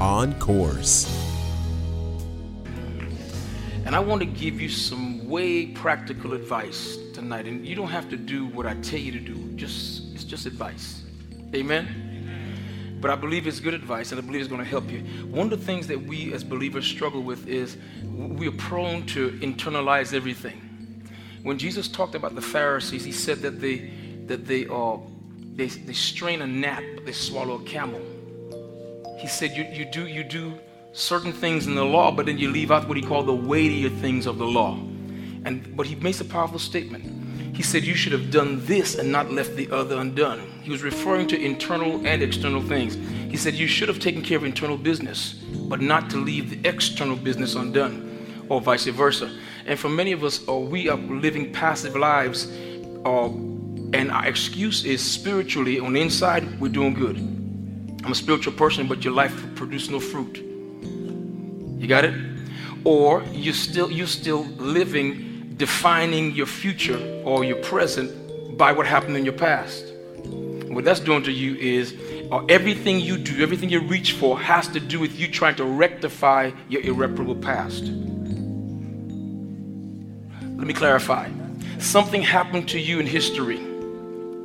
on course. And I want to give you some way practical advice tonight. And you don't have to do what I tell you to do. Just it's just advice. Amen. But I believe it's good advice and I believe it's going to help you. One of the things that we as believers struggle with is we are prone to internalize everything. When Jesus talked about the Pharisees, he said that they that they uh, they, they strain a gnat, they swallow a camel. He said you, you do you do certain things in the law, but then you leave out what he called the weightier things of the law. And but he makes a powerful statement. He said you should have done this and not left the other undone. He was referring to internal and external things. He said you should have taken care of internal business, but not to leave the external business undone, or vice versa. And for many of us, uh, we are living passive lives, uh, and our excuse is spiritually on the inside we're doing good. I'm a spiritual person, but your life produces no fruit. You got it? Or you're still you're still living, defining your future or your present by what happened in your past. What that's doing to you is uh, everything you do, everything you reach for, has to do with you trying to rectify your irreparable past. Let me clarify. Something happened to you in history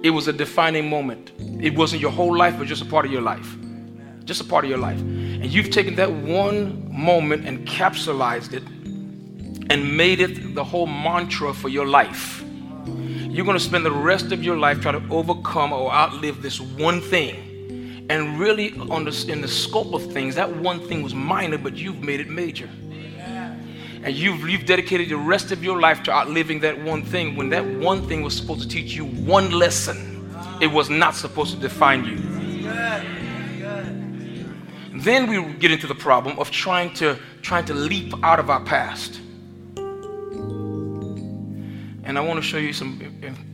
it was a defining moment. It wasn't your whole life, but just a part of your life. Just a part of your life. And you've taken that one moment and capsulized it and made it the whole mantra for your life. You're going to spend the rest of your life trying to overcome or outlive this one thing. And really, on the, in the scope of things, that one thing was minor, but you've made it major and you've, you've dedicated the rest of your life to outliving that one thing. When that one thing was supposed to teach you one lesson it was not supposed to define you. Then we get into the problem of trying to trying to leap out of our past. And i want to show you some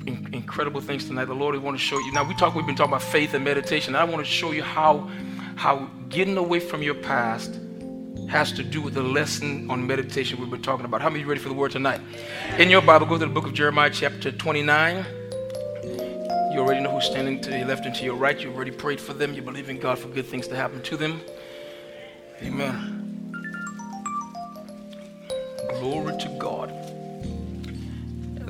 incredible things tonight. The lord want to show you. Now we talk we've been talking about faith and meditation. I want to show you how how getting away from your past has to do with the lesson on meditation we've been talking about. How many you ready for the word tonight? In your Bible, go to the book of Jeremiah, chapter 29. You already know who's standing to your left and to your right. You already prayed for them. You believe in God for good things to happen to them. Amen. Glory to God.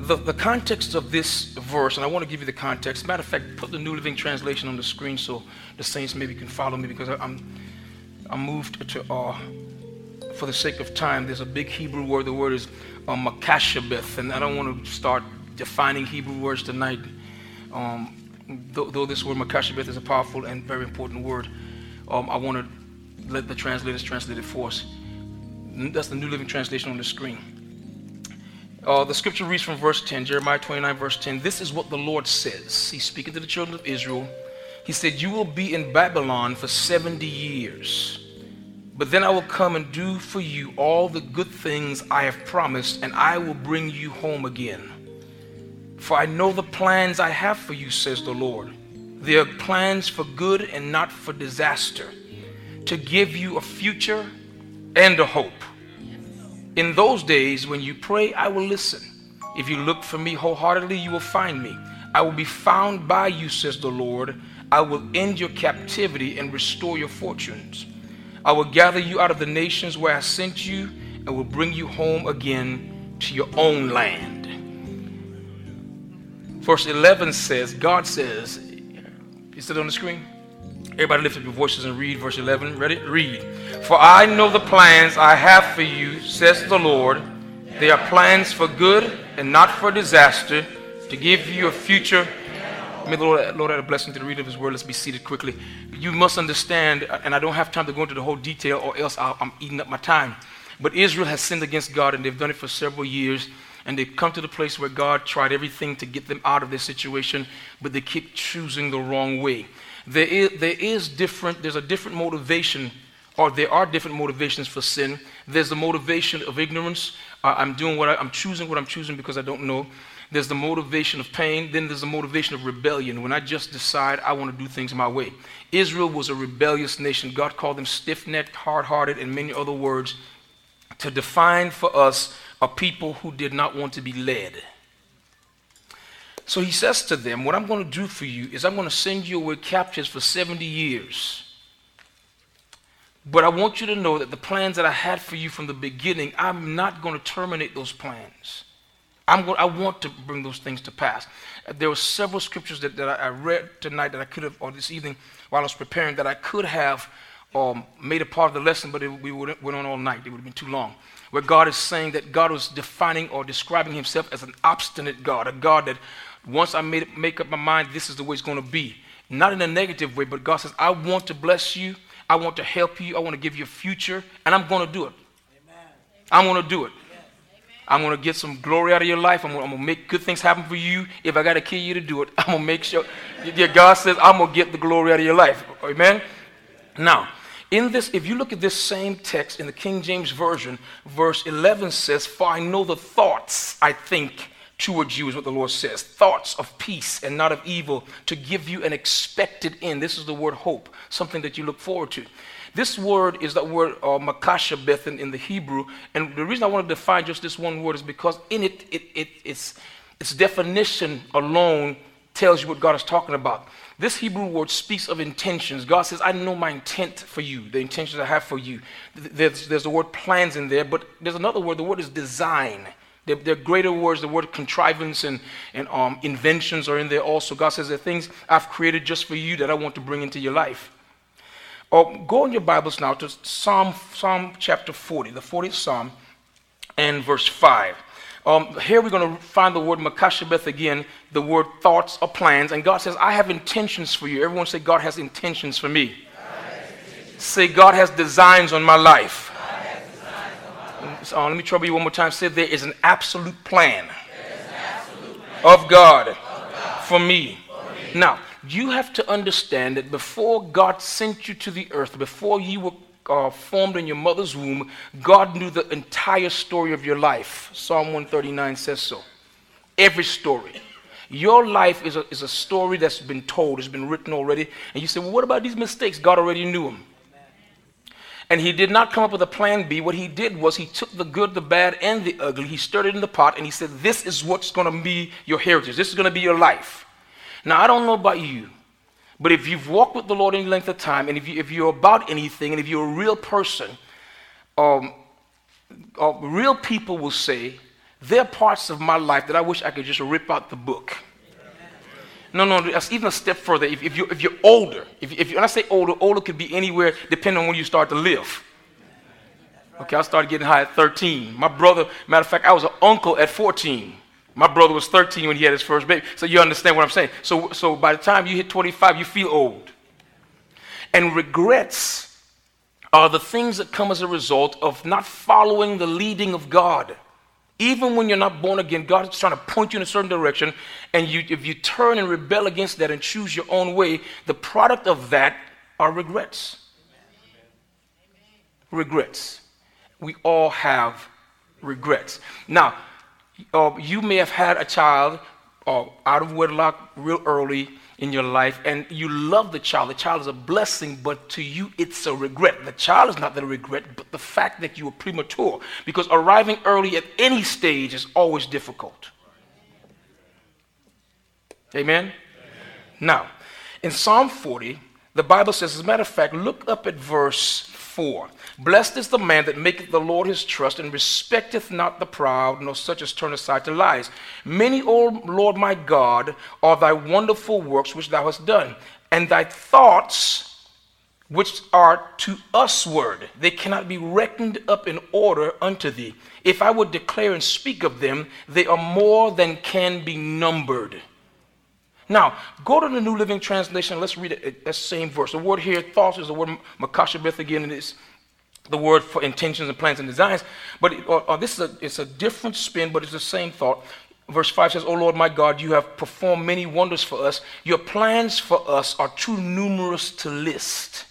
The, the context of this verse, and I want to give you the context. Matter of fact, put the New Living Translation on the screen so the saints maybe can follow me because I'm I'm moved to uh, for the sake of time, there's a big Hebrew word. The word is um, makashabeth, and I don't want to start defining Hebrew words tonight. Um, though, though, this word makashabeth is a powerful and very important word, um, I want to let the translators translate it for us. That's the New Living Translation on the screen. Uh, the scripture reads from verse 10, Jeremiah 29, verse 10. This is what the Lord says. He's speaking to the children of Israel. He said, You will be in Babylon for 70 years. But then I will come and do for you all the good things I have promised, and I will bring you home again. For I know the plans I have for you, says the Lord. They are plans for good and not for disaster, to give you a future and a hope. In those days, when you pray, I will listen. If you look for me wholeheartedly, you will find me. I will be found by you, says the Lord. I will end your captivity and restore your fortunes. I will gather you out of the nations where I sent you and will bring you home again to your own land. Verse 11 says, God says, is it on the screen? Everybody lift up your voices and read verse 11. Ready? Read. For I know the plans I have for you, says the Lord. They are plans for good and not for disaster, to give you a future May the Lord, Lord add a blessing to the reading of His word. Let's be seated quickly. You must understand, and I don't have time to go into the whole detail, or else i am eating up my time. But Israel has sinned against God, and they've done it for several years. And they've come to the place where God tried everything to get them out of this situation, but they keep choosing the wrong way. There is, there is different, there's a different motivation or there are different motivations for sin. There's the motivation of ignorance. Uh, I'm doing what I, I'm choosing what I'm choosing because I don't know. There's the motivation of pain. Then there's the motivation of rebellion when I just decide I want to do things my way. Israel was a rebellious nation. God called them stiff necked, hard hearted, and many other words to define for us a people who did not want to be led. So he says to them, What I'm going to do for you is I'm going to send you away captives for 70 years. But I want you to know that the plans that I had for you from the beginning, I'm not going to terminate those plans. I'm going, I want to bring those things to pass. There were several scriptures that, that I read tonight that I could have, or this evening while I was preparing, that I could have um, made a part of the lesson, but it, we went on all night. It would have been too long. Where God is saying that God was defining or describing himself as an obstinate God, a God that once I made, make up my mind, this is the way it's going to be. Not in a negative way, but God says, I want to bless you. I want to help you. I want to give you a future, and I'm going to do it. Amen. I'm going to do it. I'm going to get some glory out of your life. I'm going, to make good things happen for you. If I got to kill you to do it, I'm going to make sure. Yeah, God says, I'm going to get the glory out of your life. Amen? Now, in this, if you look at this same text in the King James Version, verse 11 says, For I know the thoughts I think towards you, is what the Lord says. Thoughts of peace and not of evil to give you an expected end. This is the word hope, something that you look forward to. This word is that word uh, makashabeth in, in the Hebrew. And the reason I want to define just this one word is because in it, it, it its, its definition alone tells you what God is talking about. This Hebrew word speaks of intentions. God says, I know my intent for you, the intentions I have for you. There's, there's the word plans in there, but there's another word. The word is design. There, there are greater words. The word contrivance and, and um, inventions are in there also. God says, there are things I've created just for you that I want to bring into your life. Go in your Bibles now to Psalm, Psalm chapter 40, the 40th Psalm, and verse 5. Um, here we're going to find the word makashabeth again, the word thoughts or plans. And God says, I have intentions for you. Everyone say, God has intentions for me. God say, God has designs on my life. On my life. So, uh, let me trouble you one more time. Say, there is an absolute plan, an absolute plan of, God of God for me. For me. Now, you have to understand that before God sent you to the earth, before you were uh, formed in your mother's womb, God knew the entire story of your life. Psalm 139 says so. Every story. Your life is a, is a story that's been told, it's been written already. And you say, well, what about these mistakes? God already knew them. And he did not come up with a plan B. What he did was he took the good, the bad, and the ugly, he stirred it in the pot, and he said, This is what's going to be your heritage. This is going to be your life. Now, I don't know about you, but if you've walked with the Lord any length of time, and if, you, you're about anything, and if you're a real person, um, uh, real people will say, there are parts of my life that I wish I could just rip out the book. No, no, that's even a step further. If, if, you, if you're older, if, if you, when I say older, older could be anywhere depending on when you start to live. Okay, I started getting high at 13. My brother, matter of fact, I was an uncle at 14. My brother was 13 when he had his first baby. So you understand what I'm saying. So, so by the time you hit 25, you feel old. And regrets are the things that come as a result of not following the leading of God. Even when you're not born again, God is trying to point you in a certain direction. And you, if you turn and rebel against that and choose your own way, the product of that are regrets. Regrets. We all have regrets. Now, uh, you may have had a child uh, out of wedlock real early in your life and you love the child. The child is a blessing, but to you it's a regret. The child is not the regret, but the fact that you were premature. Because arriving early at any stage is always difficult. Amen? Amen? Now, in Psalm 40, the Bible says, as a matter of fact, look up at verse 4. Blessed is the man that maketh the Lord his trust and respecteth not the proud, nor such as turn aside to lies. Many, O Lord my God, are thy wonderful works which thou hast done, and thy thoughts which are to usward. They cannot be reckoned up in order unto thee. If I would declare and speak of them, they are more than can be numbered. Now, go to the New Living Translation. Let's read uh, that same verse. The word here, thoughts, is the word makashabeth again, and it's the word for intentions and plans and designs. But it, or, or this is a, it's a different spin, but it's the same thought. Verse 5 says, O Lord my God, you have performed many wonders for us. Your plans for us are too numerous to list.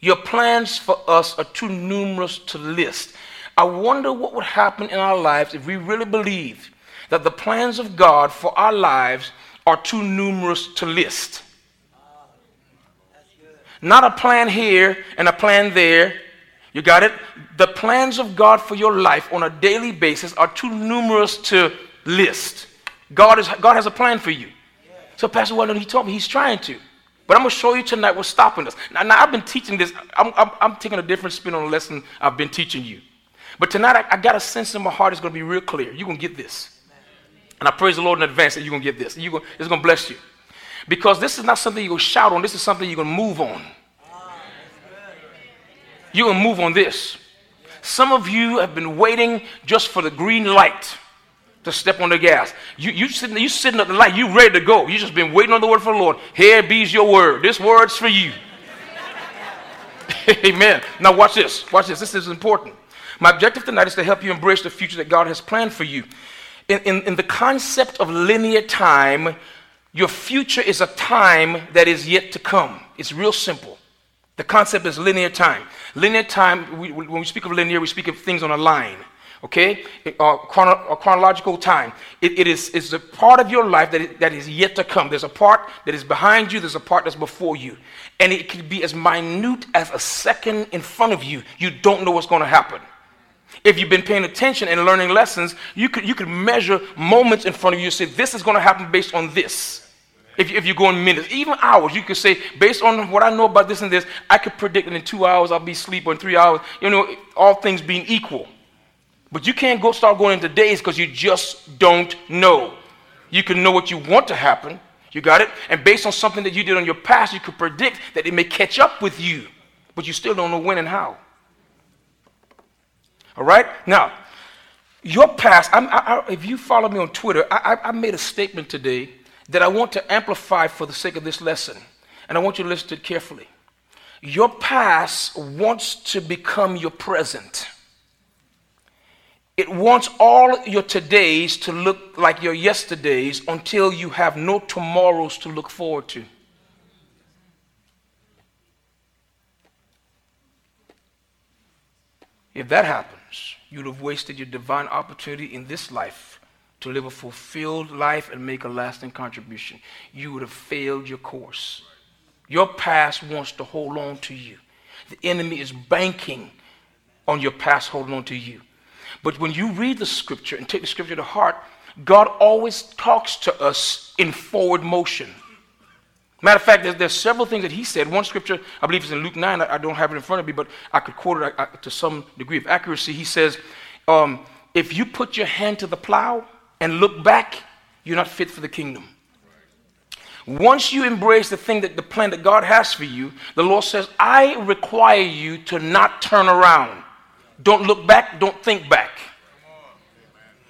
Your plans for us are too numerous to list. I wonder what would happen in our lives if we really believed that the plans of God for our lives are too numerous to list. Not a plan here and a plan there. You got it? The plans of God for your life on a daily basis are too numerous to list. God, is, God has a plan for you. So, Pastor Weldon, he told me he's trying to. But I'm going to show you tonight what's stopping us. Now, now I've been teaching this. I'm, I'm, I'm, taking a different spin on the lesson I've been teaching you. But tonight, I, I got a sense in my heart it's going to be real clear. You're going to get this. And I praise the Lord in advance that you're going to get this. You're gonna, it's going to bless you. Because this is not something you're going to shout on. This is something you're going to move on. You're going to move on this. Some of you have been waiting just for the green light to step on the gas. You, you, sitting, you sitting at the light, you ready to go. You just been waiting on the word for the Lord. Here be's your word. This word's for you. Amen. Now watch this. Watch this. This is important. My objective tonight is to help you embrace the future that God has planned for you. In, in, in the concept of linear time, your future is a time that is yet to come. It's real simple. The concept is linear time. Linear time, we, when we speak of linear, we speak of things on a line okay? Uh, chrono- chronological time. It, it is it's a part of your life that is, that is yet to come. There's a part that is behind you, there's a part that's before you. And it could be as minute as a second in front of you. You don't know what's going to happen. If you've been paying attention and learning lessons, you could, you could measure moments in front of you and say, this is going to happen based on this. If, if you go in minutes, even hours, you could say, based on what I know about this and this, I could predict that in two hours I'll be asleep, or in three hours, you know, all things being equal. But you can't go start going into days because you just don't know. You can know what you want to happen. You got it? And based on something that you did on your past, you could predict that it may catch up with you, but you still don't know when and how. All right? Now, your past, I, I, if you follow me on Twitter, I, I made a statement today that I want to amplify for the sake of this lesson. And I want you to listen to it carefully. Your past wants to become your present. It wants all your todays to look like your yesterdays until you have no tomorrows to look forward to. If that happens, you'd have wasted your divine opportunity in this life to live a fulfilled life and make a lasting contribution. You would have failed your course. Your past wants to hold on to you. The enemy is banking on your past holding on to you. But when you read the scripture and take the scripture to heart, God always talks to us in forward motion. Matter of fact, there's, there's, several things that he said. One scripture, I believe, is in Luke 9. I, I don't have it in front of me, but I could quote it I, I, to some degree of accuracy. He says, um, If you put your hand to the plow and look back, you're not fit for the kingdom. Once you embrace the thing that the plan that God has for you, the Lord says, I require you to not turn around. Don't look back, don't think back.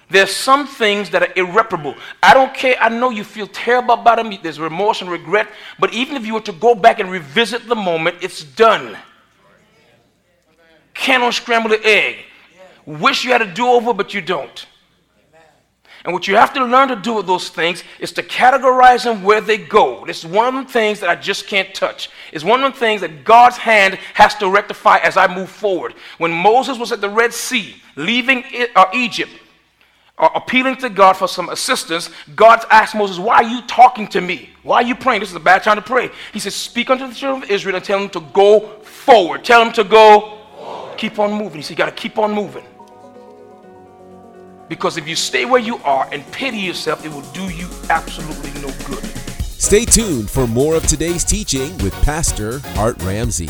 There's some things that are irreparable. I don't care. I know you feel terrible about them. There's remorse and regret. But even if you were to go back and revisit the moment, it's done. Can't unscramble the egg. Wish you had a do over, but you don't. And what you have to learn to do with those things is to categorize them where they go. This is one of the things that I just can't touch. It's one of the things that God's hand has to rectify as I move forward. When Moses was at the Red Sea, leaving uh, Egypt, uh, appealing to God for some assistance, God asked Moses, Why are you talking to me? Why are you praying? This is a bad time to pray. He says, Speak unto the children of Israel and tell them to go forward. Tell them to go forward. Keep on moving. He said, You got to keep on moving. Because if you stay where you are and pity yourself, it will do you absolutely no good. Stay tuned for more of today's teaching with Pastor Hart Ramsey.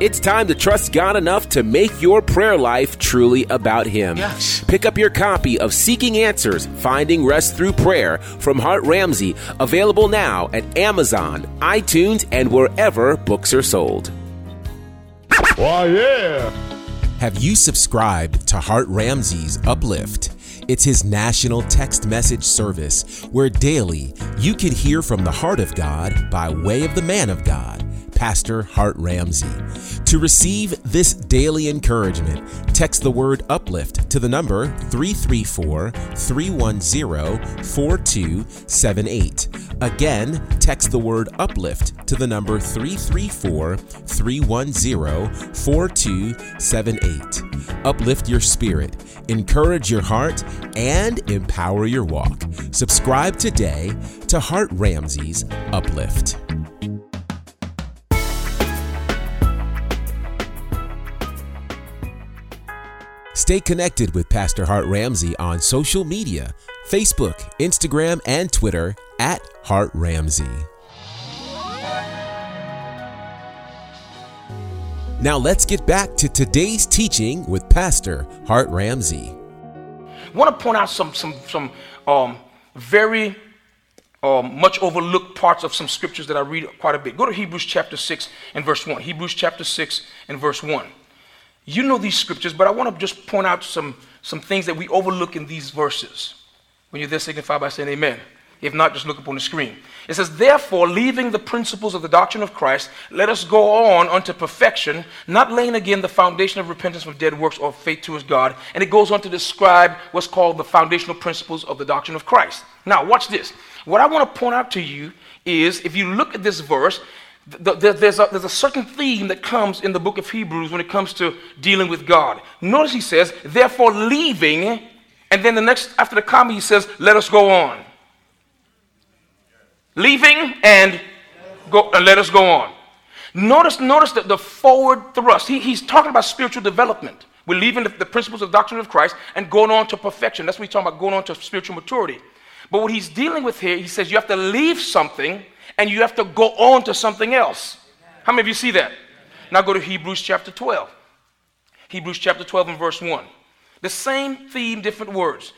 It's time to trust God enough to make your prayer life truly about Him. Yes. Pick up your copy of Seeking Answers Finding Rest Through Prayer from Hart Ramsey, available now at Amazon, iTunes, and wherever books are sold. Why, yeah. Have you subscribed to Hart Ramsey's Uplift? It's his national text message service where daily you can hear from the heart of God by way of the man of God. Pastor Hart Ramsey. To receive this daily encouragement, text the word uplift to the number 334 310 4278. Again, text the word uplift to the number 334 310 4278. Uplift your spirit, encourage your heart, and empower your walk. Subscribe today to Hart Ramsey's Uplift. Stay connected with Pastor Hart Ramsey on social media Facebook, Instagram, and Twitter at Hart Ramsey. Now let's get back to today's teaching with Pastor Hart Ramsey. I want to point out some some some um, very um, much overlooked parts of some scriptures that I read quite a bit. Go to Hebrews chapter 6 and verse 1. Hebrews chapter 6 and verse 1. You know these scriptures, but I want to just point out some, some things that we overlook in these verses. When you're there, signify by saying amen. If not, just look up on the screen. It says, Therefore, leaving the principles of the doctrine of Christ, let us go on unto perfection, not laying again the foundation of repentance from dead works or faith towards God. And it goes on to describe what's called the foundational principles of the doctrine of Christ. Now, watch this. What I want to point out to you is if you look at this verse, there's a, there's a certain theme that comes in the book of Hebrews when it comes to dealing with God. Notice he says, therefore leaving, and then the next, after the comma, he says, let us go on. Leaving and go and let us go on. Notice, notice the forward thrust. He, he's talking about spiritual development. We're leaving the, the principles of doctrine of Christ and going on to perfection. That's what he's talking about, going on to spiritual maturity. But what he's dealing with here, he says you have to leave something and you have to go on to something else. How many of you see that? Now go to Hebrews chapter 12. Hebrews chapter 12 and verse 1. The same theme, different words.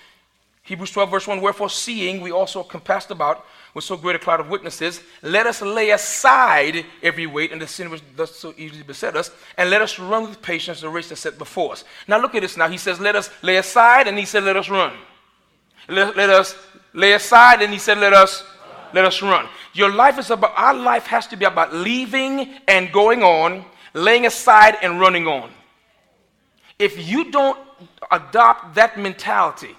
Hebrews 12, verse 1 Wherefore, seeing we also compassed about with so great a cloud of witnesses, let us lay aside every weight and the sin which does so easily beset us, and let us run with patience the race that's set before us. Now, look at this now. He says, Let us lay aside, and he said, Let us run. Let, let us lay aside, and he said, Let us let us run. Your life is about, our life has to be about leaving and going on, laying aside and running on. If you don't adopt that mentality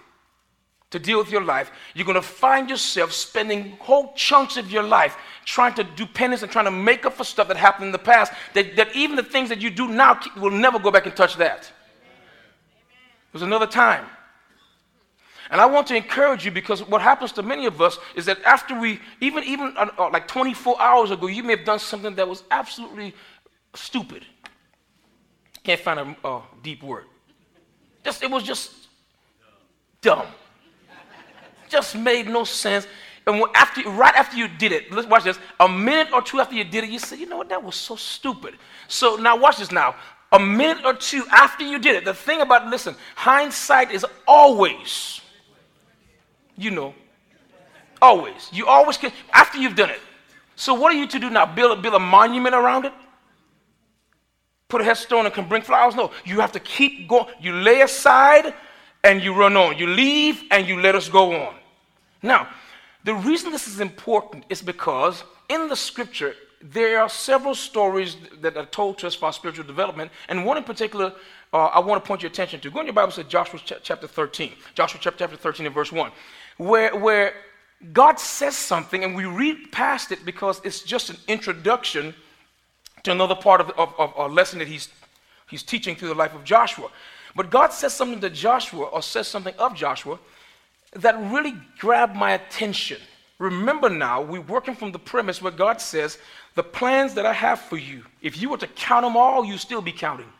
to deal with your life, you're going to find yourself spending whole chunks of your life trying to do penance and trying to make up for stuff that happened in the past, that, that even the things that you do now will never go back and touch that. Was another time. And I want to encourage you because what happens to many of us is that after we, even even uh, uh, like 24 hours ago, you may have done something that was absolutely stupid. Can't find a uh, deep word. Just it was just dumb. Just made no sense. And after, right after you did it, let's watch this. A minute or two after you did it, you said, "You know what? That was so stupid." So now watch this. Now, a minute or two after you did it, the thing about listen, hindsight is always you know. Always. You always can, after you've done it. So what are you to do now? Build, build a monument around it? Put a headstone and can bring flowers? No. You have to keep going. You lay aside and you run on. You leave and you let us go on. Now, the reason this is important is because in the scripture, there are several stories that are told to us about spiritual development, and one in particular uh, I want to point your attention to. Go in your Bible to Joshua ch- chapter 13. Joshua chapter 13 and verse 1 where, where God says something and we read past it because it's just an introduction to another part of, of, of a lesson that he's, he's teaching through the life of Joshua. But God says something to Joshua or says something of Joshua that really grabbed my attention. Remember now, we're working from the premise where God says, The plans that I have for you, if you were to count them all, you'd still be counting.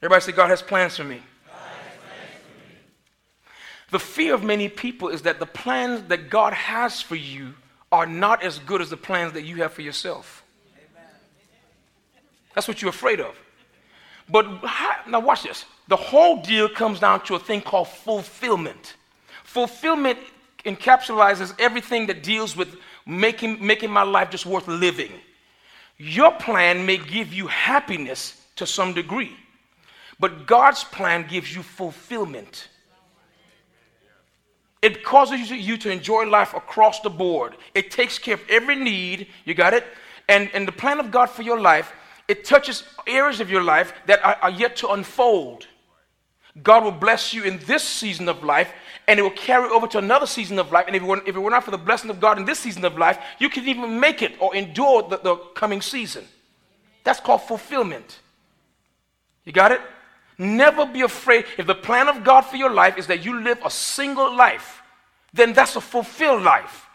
Everybody say, God has plans for me. The fear of many people is that the plans that God has for you are not as good as the plans that you have for yourself. That's what you're afraid of. But now, watch this. The whole deal comes down to a thing called fulfillment. Fulfillment encapsulates everything that deals with making, making my life just worth living. Your plan may give you happiness to some degree, but God's plan gives you fulfillment. It causes you to enjoy life across the board. It takes care of every need. You got it? And, and the plan of God for your life, it touches areas of your life that are, are yet to unfold. God will bless you in this season of life, and it will carry over to another season of life. And if it, were, if it were not for the blessing of God in this season of life, you could even make it or endure the, the coming season. That's called fulfillment. You got it? Never be afraid. If the plan of God for your life is that you live a single life, then that's a fulfilled life.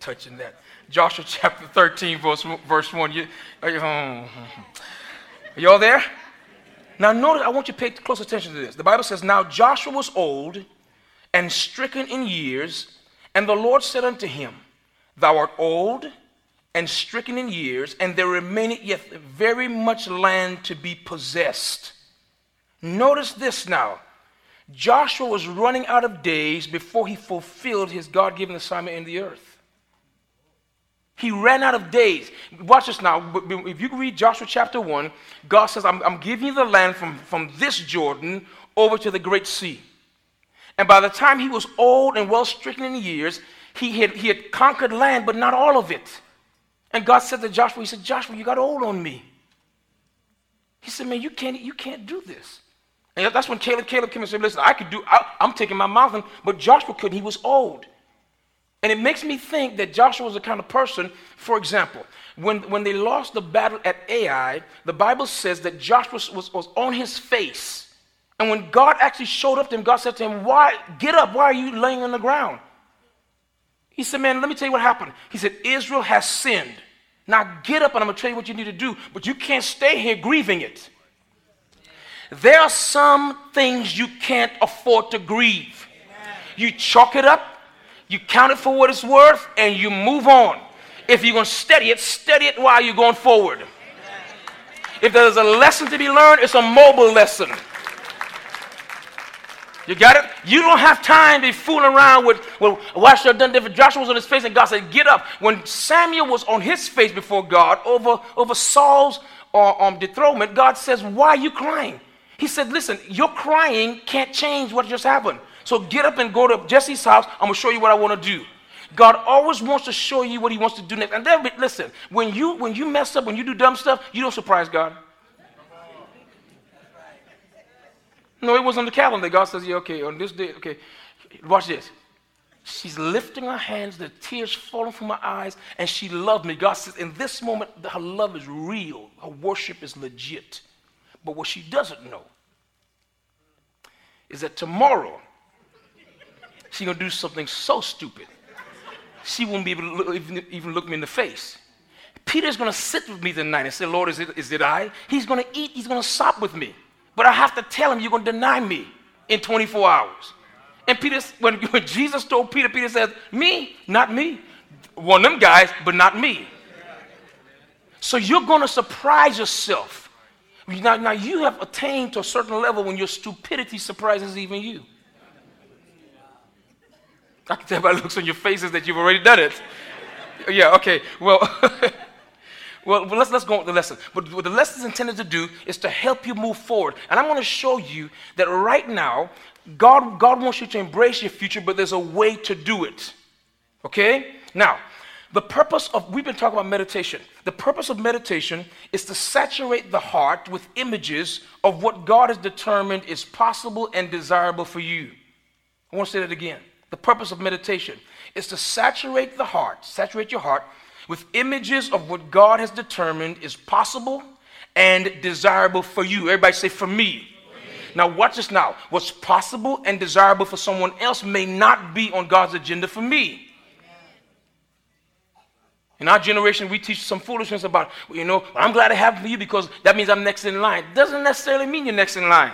touching that. Joshua chapter 13, verse, verse 1. You, are, you, um, are you all there? Now, notice, I want you to pay close attention to this. The Bible says, Now Joshua was old and stricken in years, and the Lord said unto him, Thou art old and stricken in years, and there remaineth yet very much land to be possessed. Notice this now. Joshua was running out of days before he fulfilled his God given assignment in the earth. He ran out of days. Watch this now. If you read Joshua chapter 1, God says, I'm, I'm giving you the land from, from this Jordan over to the great sea. And by the time he was old and well stricken in years, he had, he had conquered land, but not all of it. And God said to Joshua, He said, Joshua, you got old on me. He said, Man, you can't, you can't do this. And that's when Caleb, Caleb came and said, Listen, I could do, I, am taking my mouth in, but Joshua couldn't. He was old. And it makes me think that Joshua was the kind of person, for example, when, when they lost the battle at Ai, the Bible says that Joshua was, was on his face. And when God actually showed up to him, God said to him, Why, get up, why are you laying on the ground? He said, Man, let me tell you what happened. He said, Israel has sinned. Now get up and I'm going to tell you what you need to do, but you can't stay here grieving it. There are some things you can't afford to grieve. You chalk it up, you count it for what it's worth, and you move on. If you're going to study it, study it while you're going forward. If there's a lesson to be learned, it's a mobile lesson. You got it? You don't have time to be fooling around with, well, why should I have done different? Joshua was on his face and God said, get up. When Samuel was on his face before God over, over Saul's uh, um, dethronement, God says, why are you crying? He said, listen, your crying can't change what just happened. So get up and go to Jesse's house. I'm going to show you what I want to do. God always wants to show you what he wants to do next. And then, listen, when you, when you mess up, when you do dumb stuff, you don't surprise God. No, it was on the calendar. God says, yeah, okay, on this day, okay. Watch this. She's lifting her hands, the tears falling from her eyes, and she loved me. God says, in this moment, her love is real. Her worship is legit. But what she doesn't know is that tomorrow, she's going to do something so stupid, she won't be able to look, even, even look me in the face. Peter's going to sit with me tonight and say, Lord, is it, is it I? He's going to eat, he's going to sup with me. But I have to tell him, you're going to deny me in 24 hours. And Peter, when, when Jesus told Peter, Peter says, me, not me. One of them guys, but not me. So you're going to surprise yourself. Now, now you have attained to a certain level when your stupidity surprises even you. I can tell by looks on your faces that you've already done it. Yeah, okay. Well, well, let's, let's go on with the lesson. But what the lesson is intended to do is to help you move forward. And I'm going to show you that right now, God, God wants you to embrace your future, but there's a way to do it. Okay? Now, the purpose of, we've been talking about meditation. The purpose of meditation is to saturate the heart with images of what God has determined is possible and desirable for you. I want to say that again. The purpose of meditation is to saturate the heart, saturate your heart with images of what God has determined is possible and desirable for you. Everybody say, for me. Now, watch this now. What's possible and desirable for someone else may not be on God's agenda for me. In our generation, we teach some foolishness about, you know, I'm glad to have you because that means I'm next in line. Doesn't necessarily mean you're next in line.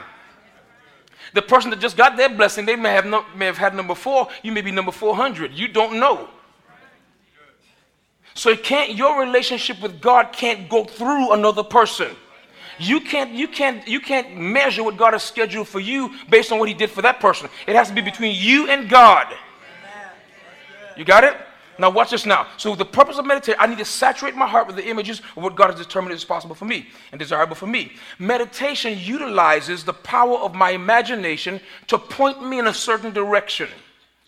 The person that just got their blessing, they may have, no, may have had number four, you may be number 400. You don't know. So it can't, your relationship with God can't go through another person. You can't, you, can't, you can't measure what God has scheduled for you based on what He did for that person. It has to be between you and God. You got it? Now, watch this now. So, the purpose of meditation, I need to saturate my heart with the images of what God has determined is possible for me and desirable for me. Meditation utilizes the power of my imagination to point me in a certain direction.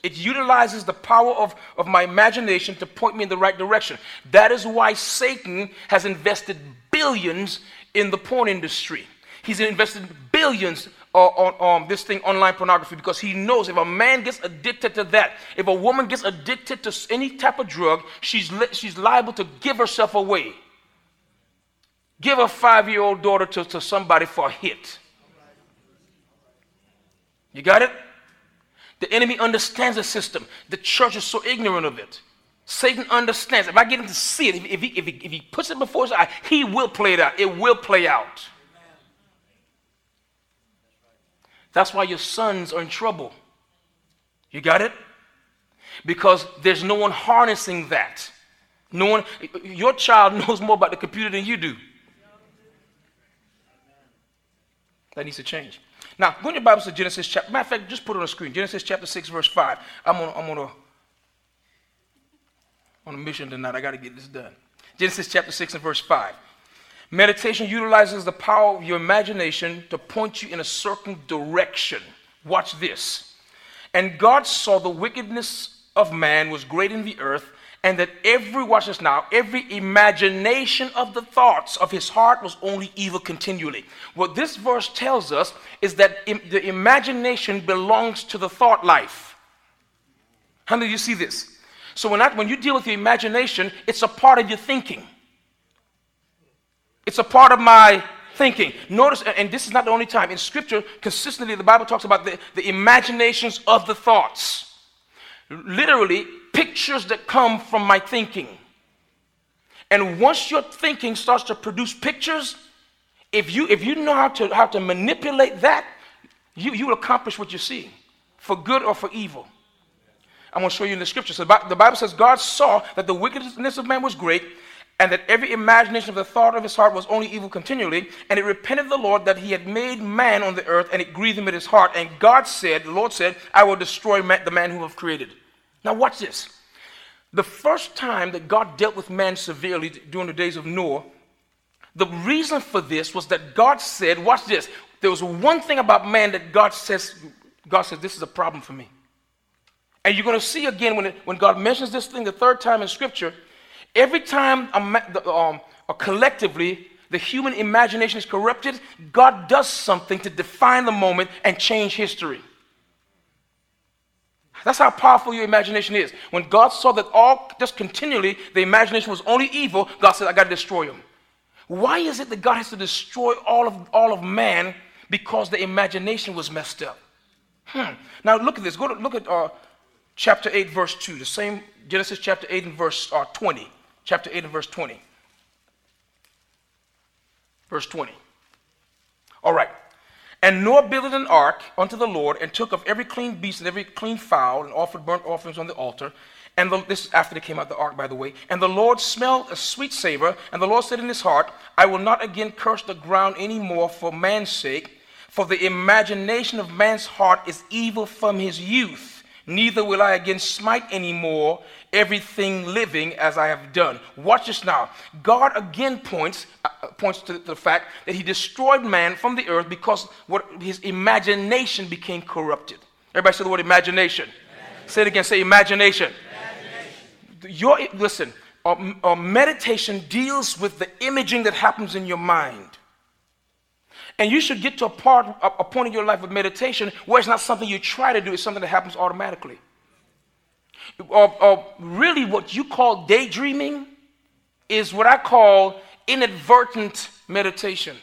It utilizes the power of, of my imagination to point me in the right direction. That is why Satan has invested billions in the porn industry. He's invested billions uh, on, on this thing, online pornography, because he knows if a man gets addicted to that, if a woman gets addicted to any type of drug, she's, li- she's liable to give herself away. Give a five year old daughter to, to somebody for a hit. You got it? The enemy understands the system. The church is so ignorant of it. Satan understands. If I get him to see it, if, if, he, if, he, if he puts it before his eye, he will play it out. It will play out. That's why your sons are in trouble. You got it? Because there's no one harnessing that. No one, your child knows more about the computer than you do. That needs to change. Now, go in your Bible to Genesis chapter. Matter of fact, just put it on the screen. Genesis chapter 6, verse 5. I'm on, I'm on a on a mission tonight. I got to get this done. Genesis chapter 6 and verse 5. Meditation utilizes the power of your imagination to point you in a certain direction. Watch this. And God saw the wickedness of man was great in the earth, and that every, watch this now, every imagination of the thoughts of his heart was only evil continually. What this verse tells us is that Im- the imagination belongs to the thought life. How of you see this? So when, I, when you deal with your imagination, it's a part of your thinking. It's a part of my thinking. Notice, and this is not the only time. In Scripture, consistently, the Bible talks about the, the imaginations of the thoughts. Literally, pictures that come from my thinking. And once your thinking starts to produce pictures, if you, if you know how to, how to manipulate that, you, you will accomplish what you see, for good or for evil. I'm going to show you in the scripture. So the Bible says God saw that the wickedness of man was great, and that every imagination of the thought of his heart was only evil continually. And it repented the Lord that he had made man on the earth, and it grieved him at his heart. And God said, the Lord said, I will destroy the man whom I've created. Now watch this. The first time that God dealt with man severely during the days of Noah, the reason for this was that God said, watch this. There was one thing about man that God says, God says, this is a problem for me. And you're going to see again when, it, when God mentions this thing the third time in Scripture, every time a, um, collectively the human imagination is corrupted, God does something to define the moment and change history. That's how powerful your imagination is. When God saw that all, just continually, the imagination was only evil, God said, I got to destroy him. Why is it that God has to destroy all of, all of man? Because the imagination was messed up. Hmm. Now look at this. Go to, look at uh, chapter 8, verse 2, the same Genesis chapter 8 and verse uh, 20. Chapter 8 and verse 20. Verse 20. All right. And Noah built an ark unto the Lord and took of every clean beast and every clean fowl and offered burnt offerings on the altar. And the, this after they came out of the ark, by the way. And the Lord smelled a sweet savor. And the Lord said in his heart, I will not again curse the ground any more for man's sake, for the imagination of man's heart is evil from his youth neither will I again smite anymore everything living as I have done. Watch this now. God again points, uh, uh, points to the fact that he destroyed man from the earth because what his imagination became corrupted. Everybody say the word imagination. imagination. Say it again. Say imagination. imagination. Your, listen, uh, meditation deals with the imaging that happens in your mind. And you should get to a, part, a point in your life of meditation where it's not something you try to do, it's something that happens automatically. Or, or really, what you call daydreaming is what I call inadvertent meditation.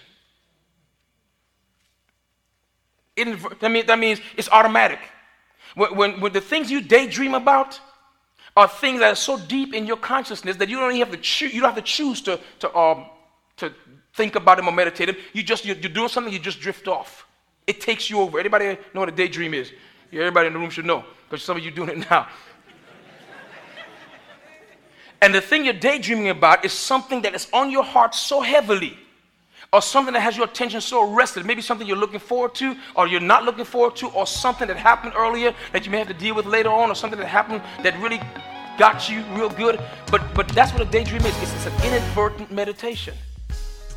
Inadver- that, means, that means it's automatic. When, when, when the things you daydream about are things that are so deep in your consciousness that you don't even have to choose, you don't have to choose to, to, um, to think about them or meditate them. You just, you're, you're doing something, you just drift off. It takes you over. Anybody know what a daydream is? Yeah, everybody in the room should know because some of you doing it now. And the thing you're daydreaming about is something that is on your heart so heavily or something that has your attention so arrested. Maybe something you're looking forward to, or you're not looking forward to, or something that happened earlier that you may have to deal with later on, or something that happened that really got you real good. But but that's what a daydream is. It's, it's an inadvertent meditation.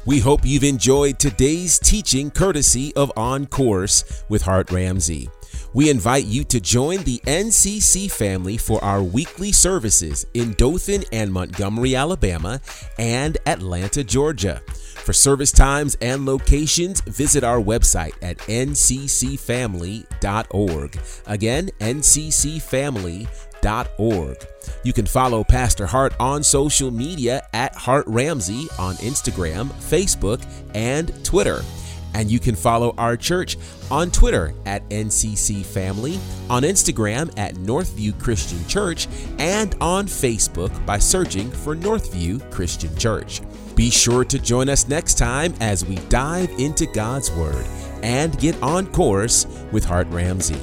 We hope you've enjoyed today's teaching courtesy of On Course with Hart Ramsey. We invite you to join the NCC family for our weekly services in Dothan and Montgomery, Alabama, and Atlanta, Georgia. For service times and locations, visit our website at nccfamily.org. Again, nccfamily.org. You can follow Pastor Hart on social media at Hart Ramsey on Instagram, Facebook, and Twitter. And you can follow our church on Twitter at NCC Family, on Instagram at Northview Christian Church, and on Facebook by searching for Northview Christian Church. Be sure to join us next time as we dive into God's Word and get on course with Hart Ramsey.